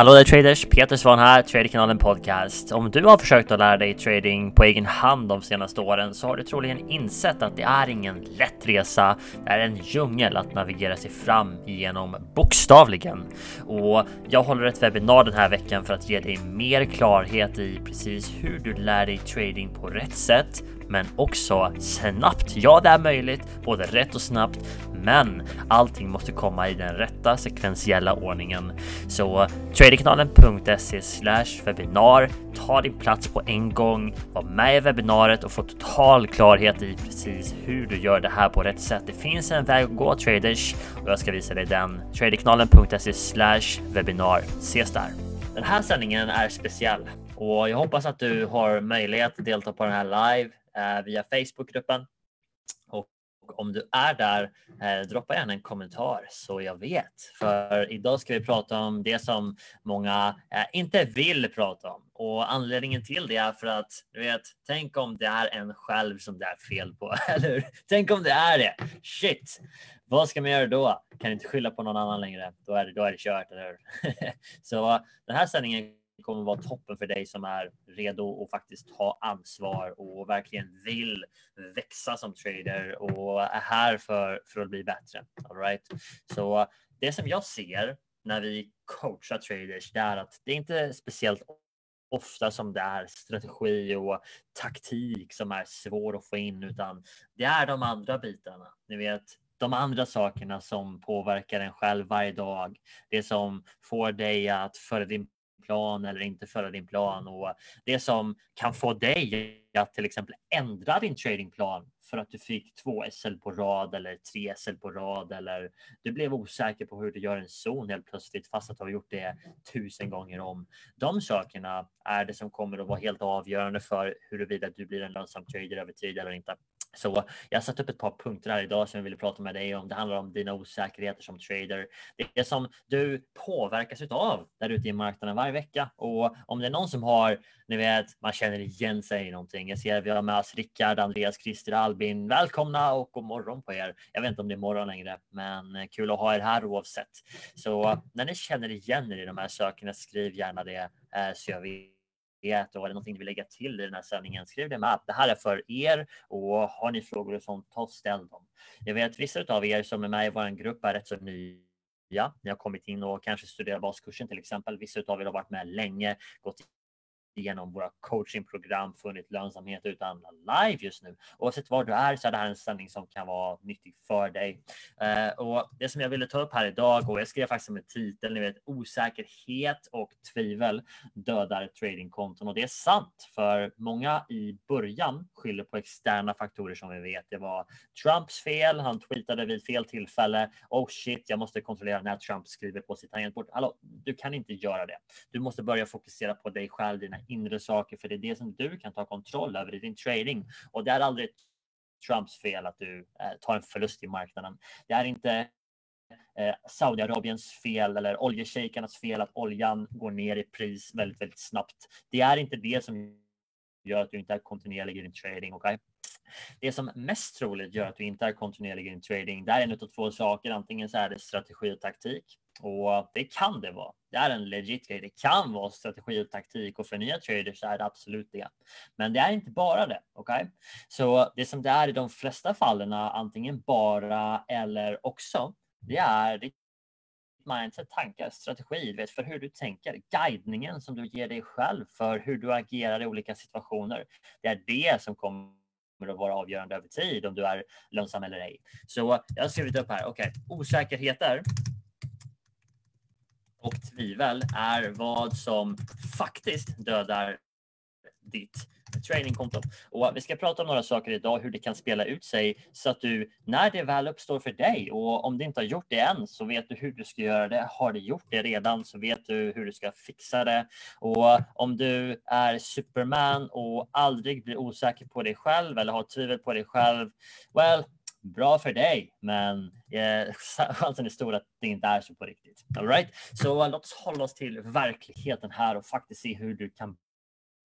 Hallå där traders! Peter Svan här, Traderkanalen Podcast. Om du har försökt att lära dig trading på egen hand de senaste åren så har du troligen insett att det är ingen lätt resa. Det är en djungel att navigera sig fram igenom bokstavligen. Och jag håller ett webbinar den här veckan för att ge dig mer klarhet i precis hur du lär dig trading på rätt sätt men också snabbt. Ja, det är möjligt, både rätt och snabbt, men allting måste komma i den rätta sekventiella ordningen. Så traderkanalen.se webinar. Ta din plats på en gång, var med i webbinariet och få total klarhet i precis hur du gör det här på rätt sätt. Det finns en väg att gå traders och jag ska visa dig den. traderkanalen.se webinar. Ses där! Den här sändningen är speciell och jag hoppas att du har möjlighet att delta på den här live Eh, via Facebookgruppen. Och om du är där, eh, droppa gärna en kommentar så jag vet. För idag ska vi prata om det som många eh, inte vill prata om. Och anledningen till det är för att, du vet, tänk om det är en själv som det är fel på, eller Tänk om det är det. Shit! Vad ska man göra då? Kan inte skylla på någon annan längre. Då är det, då är det kört, eller hur? så den här sändningen kommer vara toppen för dig som är redo och faktiskt ta ansvar och verkligen vill växa som trader och är här för, för att bli bättre. All right? Så det som jag ser när vi coachar traders, det är att det är inte speciellt ofta som det är strategi och taktik som är svår att få in, utan det är de andra bitarna. Ni vet, de andra sakerna som påverkar en själv varje dag. Det som får dig att föra din plan eller inte följa din plan och det som kan få dig att till exempel ändra din tradingplan för att du fick två SL på rad eller tre SL på rad eller du blev osäker på hur du gör en zon helt plötsligt fast att du har gjort det tusen gånger om. De sakerna är det som kommer att vara helt avgörande för huruvida du blir en lönsam trader över tid eller inte. Så jag har satt upp ett par punkter här idag som jag ville prata med dig om. Det handlar om dina osäkerheter som trader. Det är som du påverkas av där ute i marknaden varje vecka. Och om det är någon som har, ni vet, man känner igen sig i någonting. Jag ser vi har med oss Rickard, Andreas, Christer, Albin. Välkomna och god morgon på er. Jag vet inte om det är morgon längre, men kul att ha er här oavsett. Så när ni känner igen er i de här sakerna, skriv gärna det eh, så jag vet vet och är det någonting ni vill lägga till i den här sändningen, skriv det med. Det här är för er och har ni frågor och sånt, ta och ställ dem. Jag vet att vissa av er som är med i vår grupp är rätt så nya. Ni har kommit in och kanske studerat baskursen till exempel. Vissa av er har varit med länge, gått genom våra coachingprogram funnit lönsamhet utan live just nu. Oavsett var du är så är det här en sändning som kan vara nyttig för dig. Eh, och det som jag ville ta upp här idag och jag skrev faktiskt med titel, ni vet osäkerhet och tvivel dödar tradingkonton och det är sant för många i början skyller på externa faktorer som vi vet. Det var Trumps fel. Han tweetade vid fel tillfälle. Oh shit, jag måste kontrollera när Trump skriver på sitt tangentbord. Hallå, du kan inte göra det. Du måste börja fokusera på dig själv, dina inre saker, för det är det som du kan ta kontroll över i din trading. Och det är aldrig Trumps fel att du eh, tar en förlust i marknaden. Det är inte eh, Saudiarabiens fel eller oljeshejkarnas fel att oljan går ner i pris väldigt, väldigt snabbt. Det är inte det som gör att du inte är kontinuerlig i din trading. Okay? Det som mest troligt gör att du inte är kontinuerlig i din trading, det är en av två saker. Antingen så är det strategi och taktik och det kan det vara. Det är en legit grej. Det kan vara strategi och taktik och för nya traders är det absolut det. Men det är inte bara det. Okay? Så det som det är i de flesta fallen, antingen bara eller också, det är ditt mindset, tankar, strategi, vet, för hur du tänker, guidningen som du ger dig själv för hur du agerar i olika situationer. Det är det som kommer att vara avgörande över tid om du är lönsam eller ej. Så jag har skrivit upp här, okej, okay. osäkerheter och tvivel är vad som faktiskt dödar ditt trainingkonto. Och vi ska prata om några saker idag, hur det kan spela ut sig så att du när det väl uppstår för dig och om det inte har gjort det än så vet du hur du ska göra det. Har du gjort det redan så vet du hur du ska fixa det. Och om du är superman och aldrig blir osäker på dig själv eller har tvivel på dig själv, well, bra för dig, men eh, chansen är stor att det inte är så på riktigt. All right? Så uh, låt oss hålla oss till verkligheten här och faktiskt se hur du kan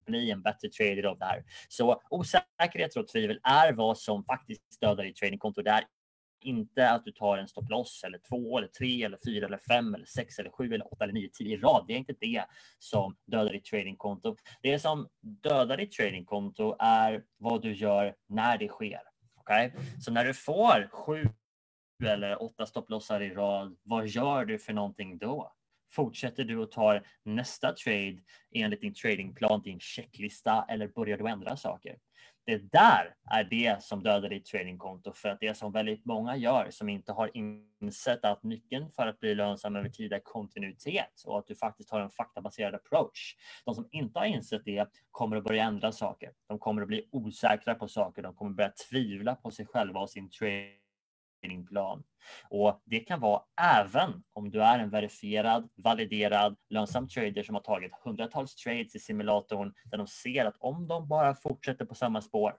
bli en bättre trader av det här. Så osäkerhet och tvivel är vad som faktiskt dödar ditt tradingkonto. Det är inte att du tar en stop loss eller två eller tre eller fyra eller fem eller sex eller sju eller åtta eller nio, tio i rad. Det är inte det som dödar ditt tradingkonto. Det som dödar ditt tradingkonto är vad du gör när det sker. Okay? Så när du får sju eller åtta stopplossar i rad, vad gör du för någonting då? Fortsätter du och tar nästa trade enligt din tradingplan, din checklista eller börjar du ändra saker? Det där är det som dödar ditt tradingkonto för att det som väldigt många gör som inte har insett att nyckeln för att bli lönsam över tid är kontinuitet och att du faktiskt har en faktabaserad approach. De som inte har insett det kommer att börja ändra saker. De kommer att bli osäkra på saker. De kommer att börja tvivla på sig själva och sin trading plan. Och det kan vara även om du är en verifierad, validerad, lönsam trader som har tagit hundratals trades i simulatorn där de ser att om de bara fortsätter på samma spår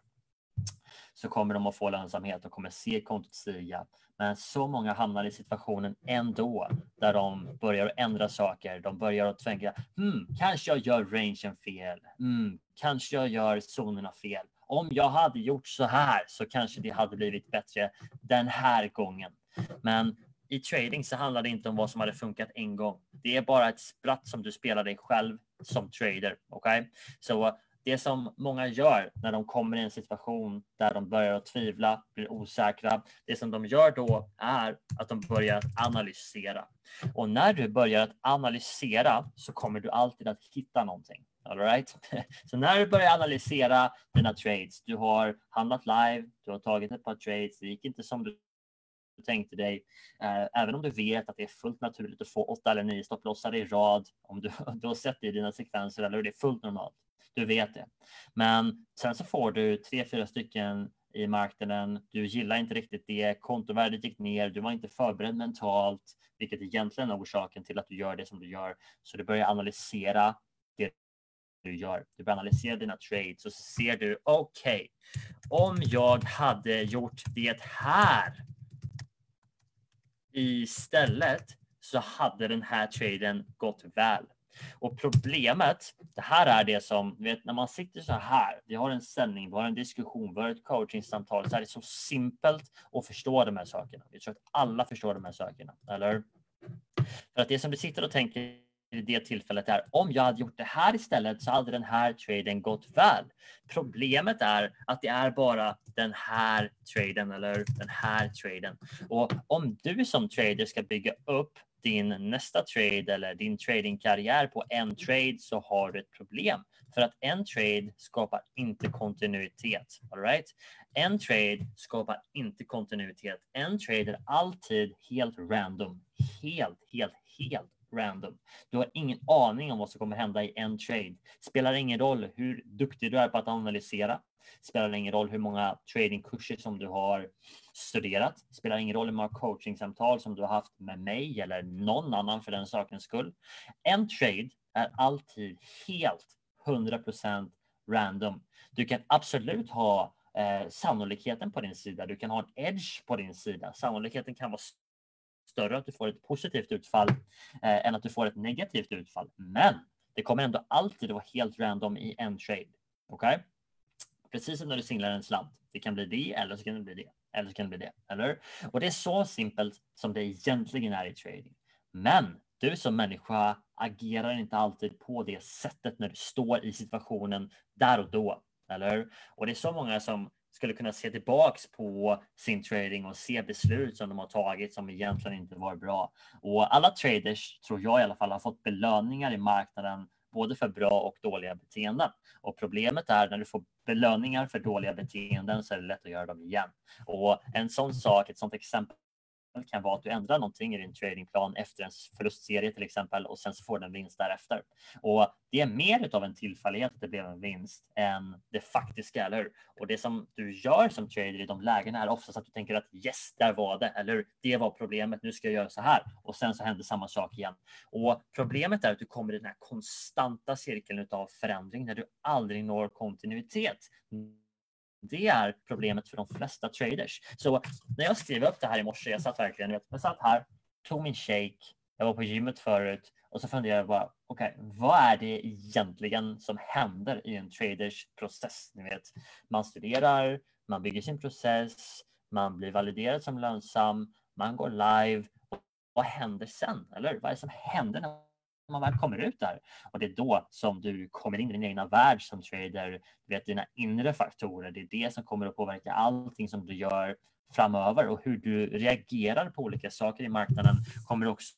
så kommer de att få lönsamhet och kommer se kontot stiga. Men så många hamnar i situationen ändå där de börjar ändra saker. De börjar att tänka, hmm, kanske jag gör rangen fel. Hmm, kanske jag gör zonerna fel om jag hade gjort så här så kanske det hade blivit bättre den här gången. Men i trading så handlar det inte om vad som hade funkat en gång. Det är bara ett spratt som du spelar dig själv som trader. Okej, okay? så det som många gör när de kommer i en situation där de börjar att tvivla, blir osäkra. Det som de gör då är att de börjar att analysera. Och när du börjar att analysera så kommer du alltid att hitta någonting. All right? Så när du börjar analysera dina trades, du har handlat live, du har tagit ett par trades, det gick inte som du tänkte dig. Eh, även om du vet att det är fullt naturligt att få åtta eller nio stopplossar i rad, om du, du har sett det i dina sekvenser, eller det är fullt normalt. Du vet det. Men sen så får du tre, fyra stycken i marknaden. Du gillar inte riktigt det. Kontovärdet gick ner. Du var inte förberedd mentalt, vilket egentligen är orsaken till att du gör det som du gör. Så du börjar analysera du gör. Du börjar analysera dina trades och så ser du, okej, okay, om jag hade gjort det här istället så hade den här traden gått väl. Och problemet, det här är det som, vet, när man sitter så här, vi har en sändning, vi har en diskussion, vi har ett coachingsamtal, så är det så simpelt att förstå de här sakerna. Jag tror att alla förstår de här sakerna, eller För att det som du sitter och tänker vid det tillfället är om jag hade gjort det här istället så hade den här traden gått väl. Problemet är att det är bara den här traden eller den här traden. Och om du som trader ska bygga upp din nästa trade eller din tradingkarriär på en trade så har du ett problem. För att en trade skapar inte kontinuitet. All right? En trade skapar inte kontinuitet. En trade är alltid helt random. Helt, helt, helt random. Du har ingen aning om vad som kommer hända i en trade. Spelar ingen roll hur duktig du är på att analysera. Spelar ingen roll hur många tradingkurser som du har studerat. Spelar ingen roll hur många coachingsamtal som du har haft med mig eller någon annan för den sakens skull. En trade är alltid helt 100% random. Du kan absolut ha eh, sannolikheten på din sida. Du kan ha en edge på din sida. Sannolikheten kan vara större att du får ett positivt utfall eh, än att du får ett negativt utfall. Men det kommer ändå alltid att vara helt random i en trade. Okej? Okay? Precis som när du singlar en slant. Det kan bli det eller så kan det bli det. Eller så kan det bli det. Eller? Och det är så simpelt som det egentligen är i trading. Men du som människa agerar inte alltid på det sättet när du står i situationen där och då. Eller? Och det är så många som skulle kunna se tillbaks på sin trading och se beslut som de har tagit som egentligen inte var bra. Och alla traders, tror jag i alla fall, har fått belöningar i marknaden både för bra och dåliga beteenden. Och problemet är när du får belöningar för dåliga beteenden så är det lätt att göra dem igen. Och en sån sak, ett sånt exempel kan vara att du ändrar någonting i din tradingplan efter en förlustserie till exempel och sen så får den vinst därefter. Och det är mer av en tillfällighet att det blev en vinst än det faktiska, eller Och det som du gör som trader i de lägena är oftast att du tänker att yes, där var det, eller det var problemet, nu ska jag göra så här och sen så händer samma sak igen. Och problemet är att du kommer i den här konstanta cirkeln av förändring där du aldrig når kontinuitet det är problemet för de flesta traders. Så när jag skrev upp det här i morse, jag satt verkligen, jag satt här, tog min shake, jag var på gymmet förut och så funderade jag bara, okej, okay, vad är det egentligen som händer i en traders process? Ni vet, man studerar, man bygger sin process, man blir validerad som lönsam, man går live. vad händer sen? Eller vad är det som händer när man väl kommer ut där? Och det är då som du kommer in i din egna värld som trader. Du vet dina inre faktorer. Det är det som kommer att påverka allting som du gör framöver och hur du reagerar på olika saker i marknaden kommer också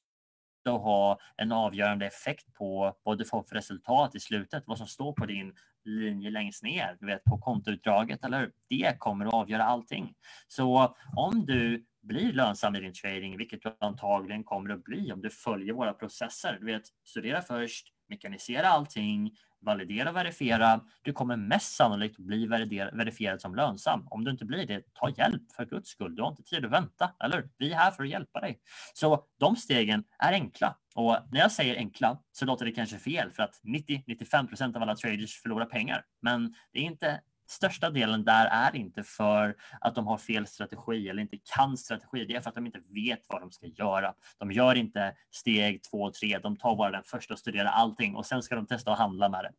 att ha en avgörande effekt på vad du får för resultat i slutet, vad som står på din linje längst ner, du vet på kontoutdraget, eller hur? Det kommer att avgöra allting. Så om du blir lönsam i din trading, vilket du antagligen kommer att bli om du följer våra processer. Du vet, studera först, mekanisera allting, validera och verifiera. Du kommer mest sannolikt bli verifierad som lönsam. Om du inte blir det, ta hjälp för guds skull. Du har inte tid att vänta, eller? Vi är här för att hjälpa dig. Så de stegen är enkla. Och när jag säger enkla så låter det kanske fel för att 90-95 procent av alla traders förlorar pengar. Men det är inte största delen där är inte för att de har fel strategi eller inte kan strategi. Det är för att de inte vet vad de ska göra. De gör inte steg två och tre. De tar bara den första och studerar allting och sen ska de testa att handla med det.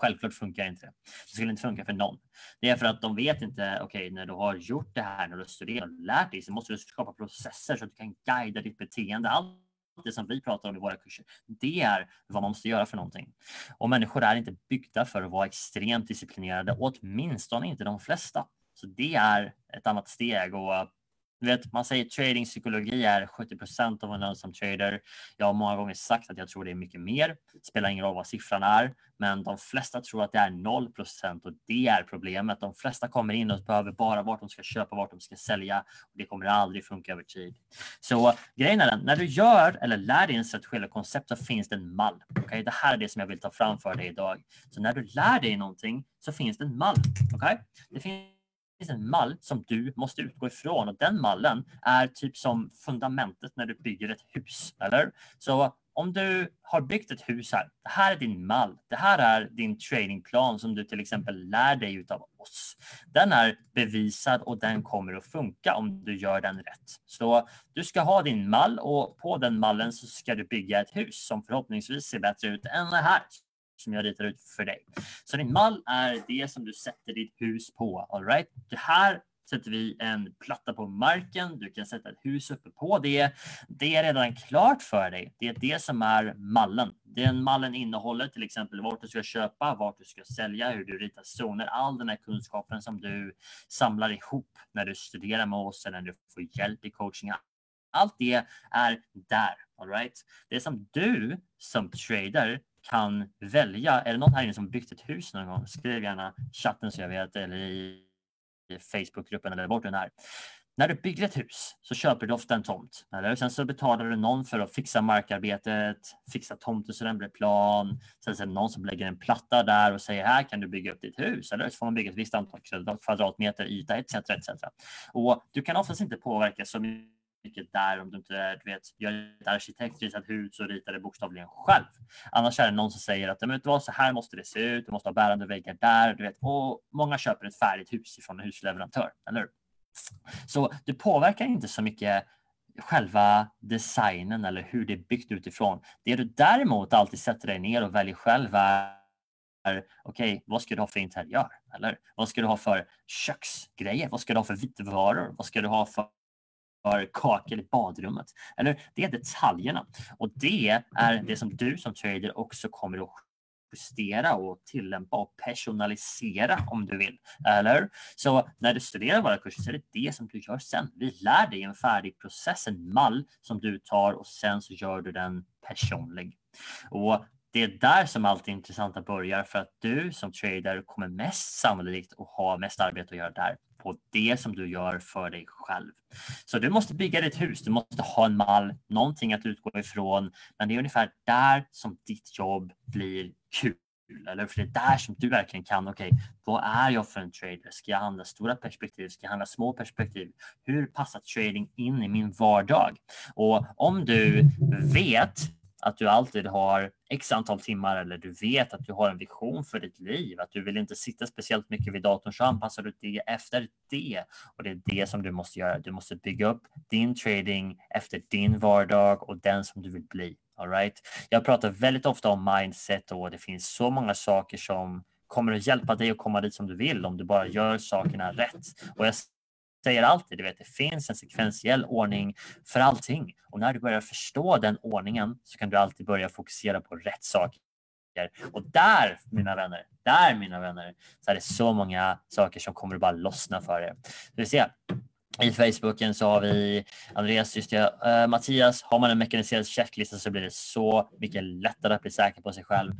Självklart funkar inte det. Det skulle inte funka för någon. Det är för att de vet inte, okej, okay, när du har gjort det här, när du har studerat och lärt dig, så måste du skapa processer så att du kan guida ditt beteende. Allt det som vi pratar om i våra kurser, det är vad man måste göra för någonting. Och människor är inte byggda för att vara extremt disciplinerade, åtminstone inte de flesta. Så det är ett annat steg och vet, man säger tradingpsykologi är 70 procent av en lönsam trader. Jag har många gånger sagt att jag tror det är mycket mer. Det spelar ingen roll vad siffran är, men de flesta tror att det är 0 procent och det är problemet. De flesta kommer in och behöver bara vart de ska köpa, vart de ska sälja och det kommer aldrig funka över tid. Så grejen är den, när du gör eller lär dig en strategi eller koncept så finns det en mall. Okay? Det här är det som jag vill ta fram för dig idag. Så när du lär dig någonting så finns det en mall. Okay? Det finns finns en mall som du måste utgå ifrån och den mallen är typ som fundamentet när du bygger ett hus. Eller? Så om du har byggt ett hus här, det här är din mall. Det här är din trainingplan som du till exempel lär dig utav oss. Den är bevisad och den kommer att funka om du gör den rätt. Så du ska ha din mall och på den mallen så ska du bygga ett hus som förhoppningsvis ser bättre ut än det här som jag ritar ut för dig. Så din mall är det som du sätter ditt hus på. All right? Det här sätter vi en platta på marken. Du kan sätta ett hus uppe på det. Det är redan klart för dig. Det är det som är mallen. Den mallen innehåller till exempel vart du ska köpa, vart du ska sälja, hur du ritar zoner, all den här kunskapen som du samlar ihop när du studerar med oss eller när du får hjälp i coaching. Allt det är där. All right? Det som du som trader kan välja. Är det någon här inne som byggt ett hus någon gång? Skriv gärna chatten så jag vet eller i Facebookgruppen eller vart den är. När du bygger ett hus så köper du ofta en tomt. Eller? Sen så betalar du någon för att fixa markarbetet, fixa tomten så den blir plan. Sen är det någon som lägger en platta där och säger här kan du bygga upp ditt hus. Eller så får man bygga ett visst antal kvadratmeter yta etc. etc. Och du kan oftast inte påverka så mycket mycket där om du inte du vet, gör ett arkitektritat hus och ritar det bokstavligen själv. Annars är det någon som säger att men så här måste det se ut, du måste ha bärande väggar där. Du vet, och många köper ett färdigt hus från en husleverantör, eller Så det påverkar inte så mycket själva designen eller hur det är byggt utifrån. Det du däremot alltid sätter dig ner och väljer själv är okej, okay, vad ska du ha för interiör? Eller vad ska du ha för köksgrejer? Vad ska du ha för vitvaror? Vad ska du ha för för kakel i badrummet. Eller det är detaljerna och det är det som du som trader också kommer att justera och tillämpa och personalisera om du vill. Eller? Så när du studerar våra kurser så är det det som du gör sen. Vi lär dig en färdig process, en mall som du tar och sen så gör du den personlig. Och det är där som allt intressanta börjar för att du som trader kommer mest sannolikt att ha mest arbete att göra där på det som du gör för dig själv. Så du måste bygga ditt hus, du måste ha en mall, någonting att utgå ifrån. Men det är ungefär där som ditt jobb blir kul. Eller för det är där som du verkligen kan, okej, okay, vad är jag för en trader? Ska jag handla stora perspektiv? Ska jag handla små perspektiv? Hur passar trading in i min vardag? Och om du vet att du alltid har x antal timmar eller du vet att du har en vision för ditt liv, att du vill inte sitta speciellt mycket vid datorn så anpassar du det efter det. Och det är det som du måste göra. Du måste bygga upp din trading efter din vardag och den som du vill bli. All right? Jag pratar väldigt ofta om mindset och det finns så många saker som kommer att hjälpa dig att komma dit som du vill om du bara gör sakerna rätt. Och jag säger alltid, du vet, det finns en sekventiell ordning för allting. Och när du börjar förstå den ordningen så kan du alltid börja fokusera på rätt saker. Och där, mina vänner, där mina vänner, så är det så många saker som kommer att bara lossna för er. Så vi ser. I Facebooken så har vi Andreas, just det, uh, Mattias. Har man en mekaniserad checklista så blir det så mycket lättare att bli säker på sig själv.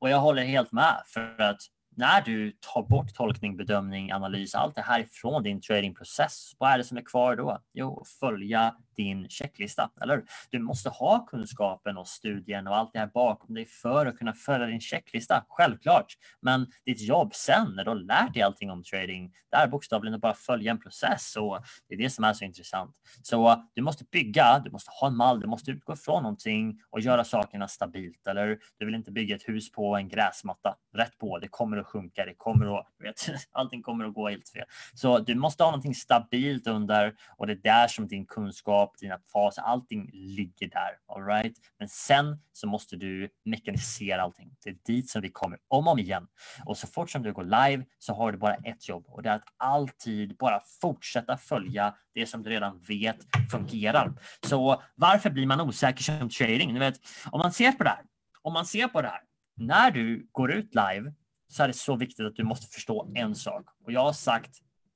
Och jag håller helt med för att när du tar bort tolkning, bedömning, analys, allt det här ifrån din tradingprocess, vad är det som är kvar då? Jo, följa din checklista, eller Du måste ha kunskapen och studien och allt det här bakom dig för att kunna följa din checklista, självklart. Men ditt jobb sen när du har lärt dig allting om trading, det är bokstavligen att bara följa en process och det är det som är så intressant. Så du måste bygga, du måste ha en mall, du måste utgå från någonting och göra sakerna stabilt, eller du vill inte bygga ett hus på en gräsmatta. Rätt på, det kommer att sjunka, det kommer att, vet, allting kommer att gå helt fel. Så du måste ha någonting stabilt under och det är där som din kunskap kunskap, dina faser, allting ligger där. All right? Men sen så måste du mekanisera allting. Det är dit som vi kommer om och om igen. Och så fort som du går live så har du bara ett jobb och det är att alltid bara fortsätta följa det som du redan vet fungerar. Så varför blir man osäker som trading? Ni vet, om man ser på det här, om man ser på det här, när du går ut live så är det så viktigt att du måste förstå en sak. Och jag har sagt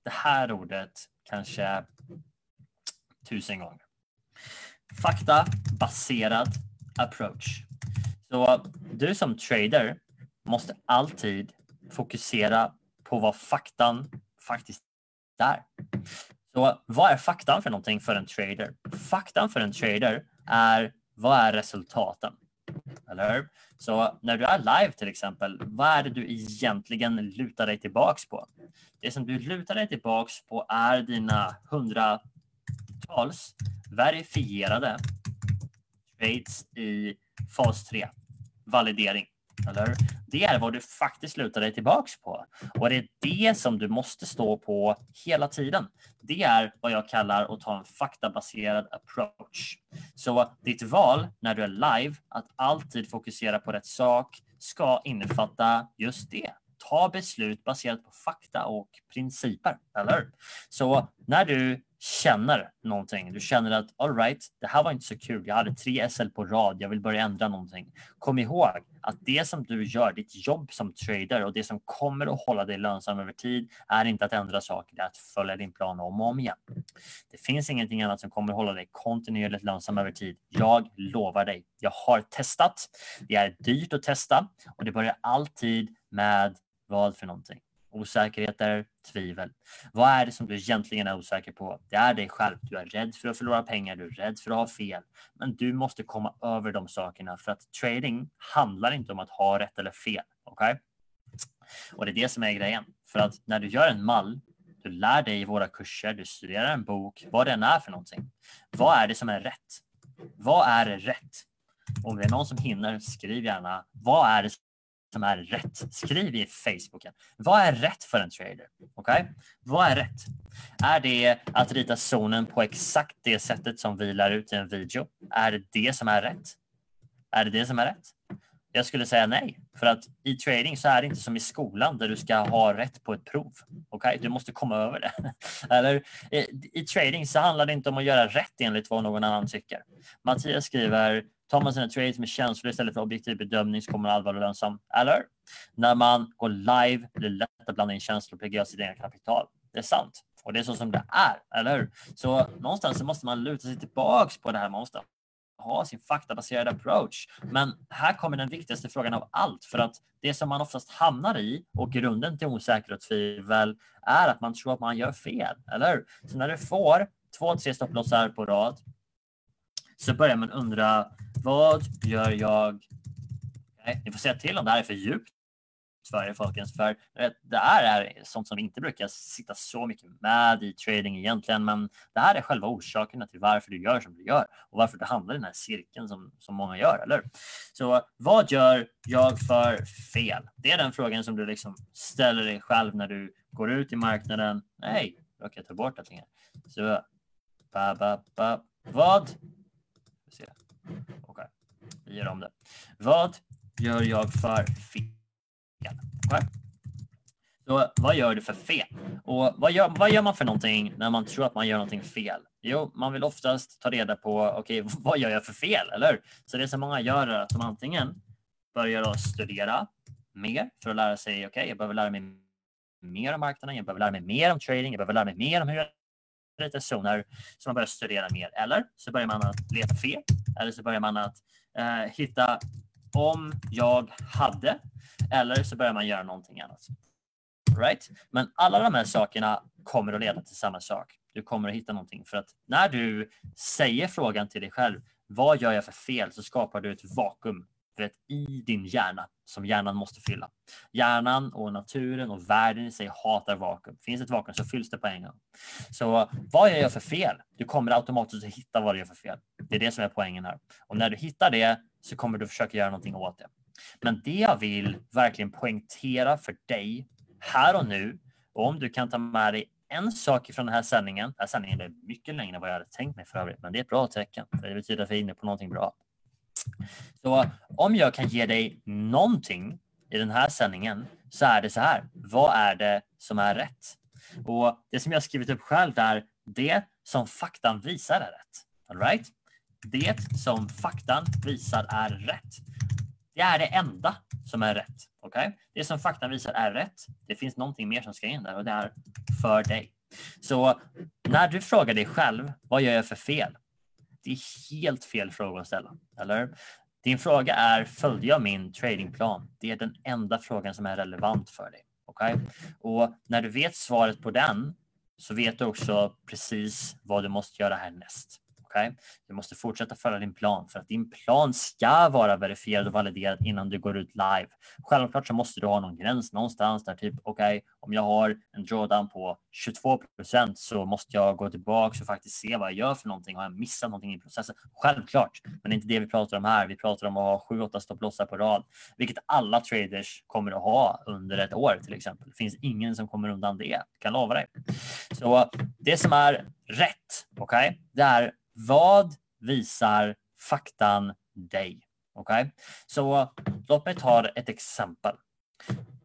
det här ordet kanske tusen gånger. Faktabaserad approach. Så du som trader måste alltid fokusera på vad faktan faktiskt är. Så vad är faktan för någonting för en trader? Faktan för en trader är vad är resultaten? Eller hur? Så när du är live till exempel, vad är det du egentligen lutar dig tillbaks på? Det som du lutar dig tillbaks på är dina hundratals verifierade trades i fas 3, validering. Eller? Det är vad du faktiskt lutar dig tillbaks på. Och det är det som du måste stå på hela tiden. Det är vad jag kallar att ta en faktabaserad approach. Så ditt val när du är live, att alltid fokusera på rätt sak, ska innefatta just det. Ta beslut baserat på fakta och principer, eller Så när du känner någonting. Du känner att all right, det här var inte så kul. Jag hade tre SL på rad. Jag vill börja ändra någonting. Kom ihåg att det som du gör, ditt jobb som trader och det som kommer att hålla dig lönsam över tid är inte att ändra saker, det är att följa din plan om och om igen. Det finns ingenting annat som kommer att hålla dig kontinuerligt lönsam över tid. Jag lovar dig. Jag har testat. Det är dyrt att testa och det börjar alltid med vad för någonting? Osäkerheter, tvivel. Vad är det som du egentligen är osäker på? Det är dig själv. Du är rädd för att förlora pengar, du är rädd för att ha fel. Men du måste komma över de sakerna för att trading handlar inte om att ha rätt eller fel. Okay? Och det är det som är grejen. För att när du gör en mall, du lär dig i våra kurser, du studerar en bok, vad den är för någonting. Vad är det som är rätt? Vad är rätt? Om det är någon som hinner, skriv gärna. Vad är det som är rätt. Skriv i Facebooken. Vad är rätt för en trader? Okay? Vad är rätt? Är det att rita zonen på exakt det sättet som vi lär ut i en video? Är det det som är rätt? Är det det som är rätt? Jag skulle säga nej, för att i trading så är det inte som i skolan där du ska ha rätt på ett prov. Okay? Du måste komma över det. Eller i, i trading så handlar det inte om att göra rätt enligt vad någon annan tycker. Mattias skriver Tar man sina trades med känslor istället för objektiv bedömning så kommer man allvarligt lönsam. Eller? När man går live blir det lätt att blanda in känslor och PGA sitt egna kapital. Det är sant. Och det är så som det är, eller hur? Så någonstans så måste man luta sig tillbaks på det här. Man måste ha sin faktabaserade approach. Men här kommer den viktigaste frågan av allt. För att det som man oftast hamnar i och grunden till osäkerhet och tvivel är att man tror att man gör fel, eller hur? Så när du får två, tre stopplossar på rad så börjar man undra vad gör jag? Nej, ni får säga till om det här är för djupt för folkens, för eh, det här är sånt som vi inte brukar sitta så mycket med i trading egentligen, men det här är själva orsakerna till varför du gör som du gör och varför du hamnar i den här cirkeln som, som många gör, eller Så vad gör jag för fel? Det är den frågan som du liksom ställer dig själv när du går ut i marknaden. Nej, råkar jag ta bort allting här. Så, ba, ba, ba. vad okay. vi gör om det. Vad gör jag för fel? Okay. Så vad gör du för fel? Och vad gör, vad gör man för någonting när man tror att man gör någonting fel? Jo, man vill oftast ta reda på okej, okay, vad gör jag för fel? Eller Så det som många gör är att de antingen börjar att studera mer för att lära sig, okej, okay, jag behöver lära mig mer om marknaden, jag behöver lära mig mer om trading, jag behöver lära mig mer om hur jag ritar zoner. Så man börjar studera mer. Eller så börjar man att leta fel. Eller så börjar man att eh, hitta om jag hade. Eller så börjar man göra någonting annat. Right? Men alla de här sakerna kommer att leda till samma sak. Du kommer att hitta någonting för att när du säger frågan till dig själv, vad gör jag för fel? Så skapar du ett vakuum vet, i din hjärna som hjärnan måste fylla. Hjärnan och naturen och världen i sig hatar vakuum. Finns det ett vakuum så fylls det på en gång. Så vad gör jag för fel? Du kommer automatiskt att hitta vad du gör för fel. Det är det som är poängen här. Och när du hittar det så kommer du försöka göra någonting åt det. Men det jag vill verkligen poängtera för dig här och nu, och om du kan ta med dig en sak från den här sändningen. Den här sändningen är mycket längre än vad jag hade tänkt mig för övrigt, men det är ett bra tecken. Det betyder att vi är inne på någonting bra. Så om jag kan ge dig någonting i den här sändningen så är det så här. Vad är det som är rätt? Och det som jag skrivit upp själv är det som faktan visar är rätt. All right? Det som faktan visar är rätt. Det är det enda som är rätt. Okay? Det som faktan visar är rätt. Det finns någonting mer som ska in där och det är för dig. Så när du frågar dig själv, vad gör jag för fel? Det är helt fel fråga att ställa, eller? Din fråga är, följde jag min tradingplan? Det är den enda frågan som är relevant för dig. Okay? Och när du vet svaret på den så vet du också precis vad du måste göra härnäst. Okay? Du måste fortsätta följa din plan för att din plan ska vara verifierad och validerad innan du går ut live. Självklart så måste du ha någon gräns någonstans där typ okej, okay, om jag har en drawdown på 22 procent så måste jag gå tillbaka och faktiskt se vad jag gör för någonting. Har jag missat någonting i processen? Självklart, men det är inte det vi pratar om här. Vi pratar om att ha 7-8 stopplossar på rad, vilket alla traders kommer att ha under ett år till exempel. Det finns ingen som kommer undan det, kan lova dig. Så det som är rätt, okej, okay, det är vad visar faktan dig? Okej, okay? så låt mig ta ett exempel.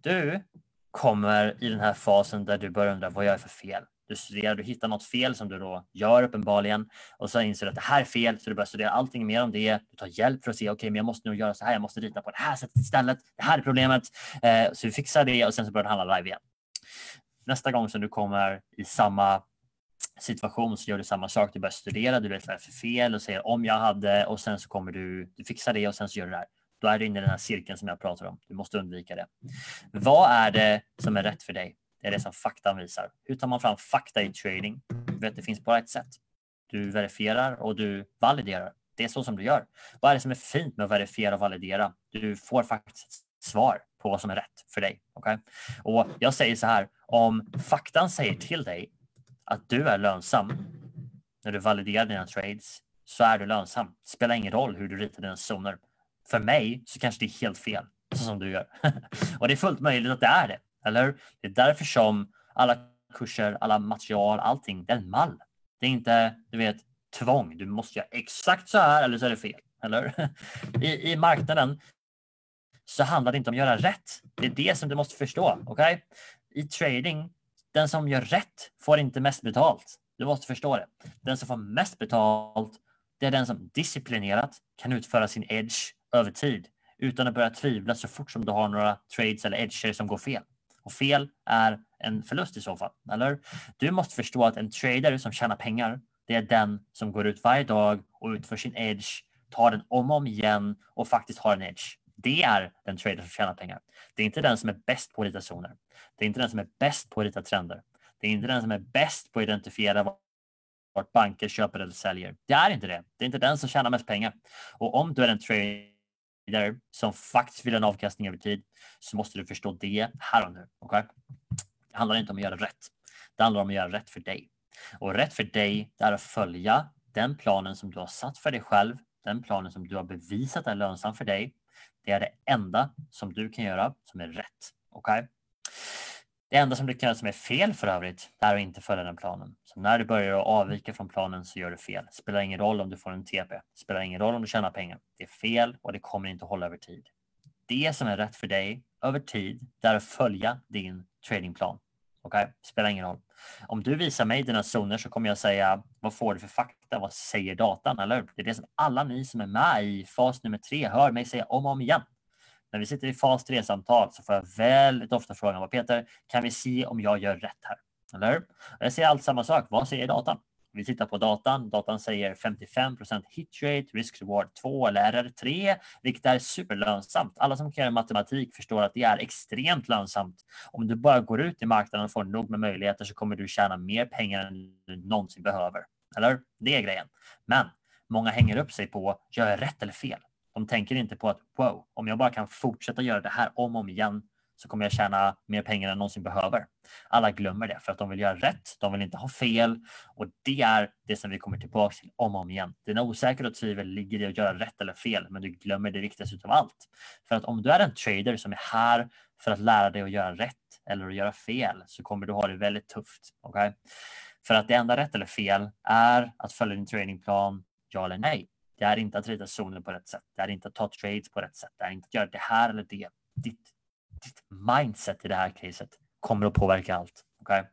Du kommer i den här fasen där du börjar undra vad jag är för fel. Du studerar, du hittar något fel som du då gör uppenbarligen och så inser du att det här är fel så du börjar studera allting mer om det. Du tar hjälp för att se, okej, okay, men jag måste nog göra så här. Jag måste rita på det här sättet istället. Det här är problemet. Eh, så vi fixar det och sen så börjar du handla live igen. Nästa gång som du kommer i samma situation så gör du samma sak. Du börjar studera, du vet vad det är för fel och säger om jag hade och sen så kommer du, du fixar det och sen så gör du det här. Då är du inne i den här cirkeln som jag pratar om. Du måste undvika det. Vad är det som är rätt för dig? Det är det som faktan visar. Hur tar man fram fakta i trading? Du vet, det finns bara ett sätt. Du verifierar och du validerar. Det är så som du gör. Vad är det som är fint med att verifiera och validera? Du får faktiskt svar på vad som är rätt för dig. Okay? Och jag säger så här, om faktan säger till dig att du är lönsam när du validerar dina trades så är du lönsam. Det spelar ingen roll hur du ritar dina zoner. För mig så kanske det är helt fel så som du gör. och det är fullt möjligt att det är det. Eller Det är därför som alla kurser, alla material, allting, det är en mall. Det är inte, du vet, tvång. Du måste göra exakt så här eller så är det fel. Eller? I, I marknaden så handlar det inte om att göra rätt. Det är det som du måste förstå. Okay? I trading den som gör rätt får inte mest betalt. Du måste förstå det. Den som får mest betalt, det är den som disciplinerat kan utföra sin edge över tid utan att börja tvivla så fort som du har några trades eller edger som går fel. Och fel är en förlust i så fall, eller? Du måste förstå att en trader som tjänar pengar, det är den som går ut varje dag och utför sin edge, tar den om och om igen och faktiskt har en edge. Det är den trader som tjänar pengar. Det är inte den som är bäst på att rita zoner. Det är inte den som är bäst på att rita trender. Det är inte den som är bäst på att identifiera vart banker köper eller säljer. Det är inte det. Det är inte den som tjänar mest pengar. Och om du är en trader som faktiskt vill ha en avkastning över tid så måste du förstå det här och nu. Okay? Det handlar inte om att göra rätt. Det handlar om att göra rätt för dig. Och rätt för dig är att följa den planen som du har satt för dig själv, den planen som du har bevisat är lönsam för dig det är det enda som du kan göra som är rätt. Okay? Det enda som du kan göra som är fel för övrigt, det är att inte följa den planen. Så när du börjar avvika från planen så gör du fel. Spelar ingen roll om du får en TP. Spelar ingen roll om du tjänar pengar. Det är fel och det kommer inte hålla över tid. Det som är rätt för dig över tid, det är att följa din tradingplan. Okej, okay? spelar ingen roll. Om du visar mig dina zoner så kommer jag säga vad får du för fakta? Vad säger datan? Eller Det är det som alla ni som är med i fas nummer tre hör mig säga om och om igen. När vi sitter i fas tre-samtal så får jag väldigt ofta frågan vad Peter, kan vi se om jag gör rätt här? Eller Jag säger allt samma sak. Vad säger datan? Vi tittar på datan. Datan säger 55 hit rate, risk reward 2 eller RR 3, vilket är superlönsamt. Alla som kan göra matematik förstår att det är extremt lönsamt. Om du bara går ut i marknaden och får nog med möjligheter så kommer du tjäna mer pengar än du någonsin behöver. Eller? Det är grejen. Men många hänger upp sig på, gör jag rätt eller fel? De tänker inte på att wow, om jag bara kan fortsätta göra det här om och om igen så kommer jag tjäna mer pengar än någonsin behöver. Alla glömmer det för att de vill göra rätt. De vill inte ha fel och det är det som vi kommer tillbaka till om och om igen. Dina osäkerhet och tvivel ligger i att göra rätt eller fel, men du glömmer det viktigaste av allt. För att om du är en trader som är här för att lära dig att göra rätt eller att göra fel så kommer du ha det väldigt tufft. Okay? För att det enda rätt eller fel är att följa din trainingplan, ja eller nej. Det är inte att rita zoner på rätt sätt. Det är inte att ta trades på rätt sätt. Det är inte att göra det här eller det. Ditt mindset i det här caset kommer att påverka allt. Okay?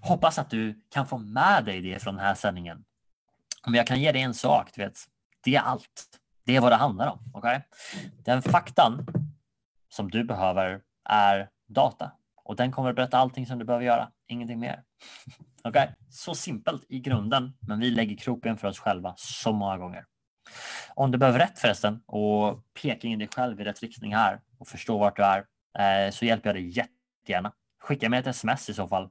Hoppas att du kan få med dig det från den här sändningen. Om jag kan ge dig en sak, du vet, det är allt. Det är vad det handlar om. Okay? Den faktan som du behöver är data och den kommer att berätta allting som du behöver göra, ingenting mer. okay? Så simpelt i grunden, men vi lägger kroppen för oss själva så många gånger. Om du behöver rätt förresten och peka in dig själv i rätt riktning här och förstå vart du är Eh, så hjälper jag dig jättegärna. Skicka mig ett sms i så fall.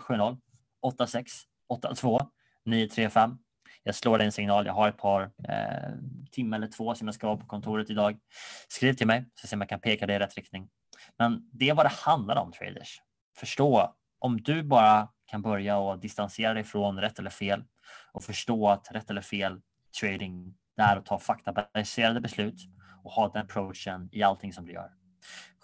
070 86 82 935. Jag slår dig en signal. Jag har ett par eh, timmar eller två som jag ska vara på kontoret idag. Skriv till mig så ser om jag kan peka dig i rätt riktning. Men det är vad det handlar om traders. Förstå om du bara kan börja och distansera dig från rätt eller fel och förstå att rätt eller fel trading det är att ta faktabaserade beslut och ha den approachen i allting som du gör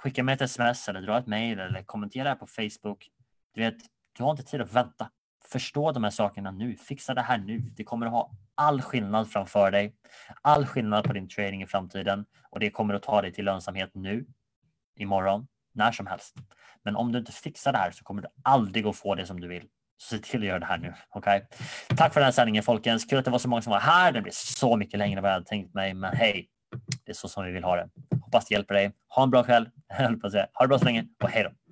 skicka mig ett sms eller dra ett mejl eller kommentera på Facebook. Du vet, du har inte tid att vänta. Förstå de här sakerna nu. Fixa det här nu. Det kommer att ha all skillnad framför dig. All skillnad på din trading i framtiden och det kommer att ta dig till lönsamhet nu, imorgon, när som helst. Men om du inte fixar det här så kommer du aldrig att få det som du vill. Så se till att göra det här nu. Okay? Tack för den här sändningen folkens. Kul att det var så många som var här. Det blir så mycket längre än vad jag hade tänkt mig. Men hej, det är så som vi vill ha det. Hoppas det hjälper dig. Ha en bra kväll. Ha det bra så länge och hej då.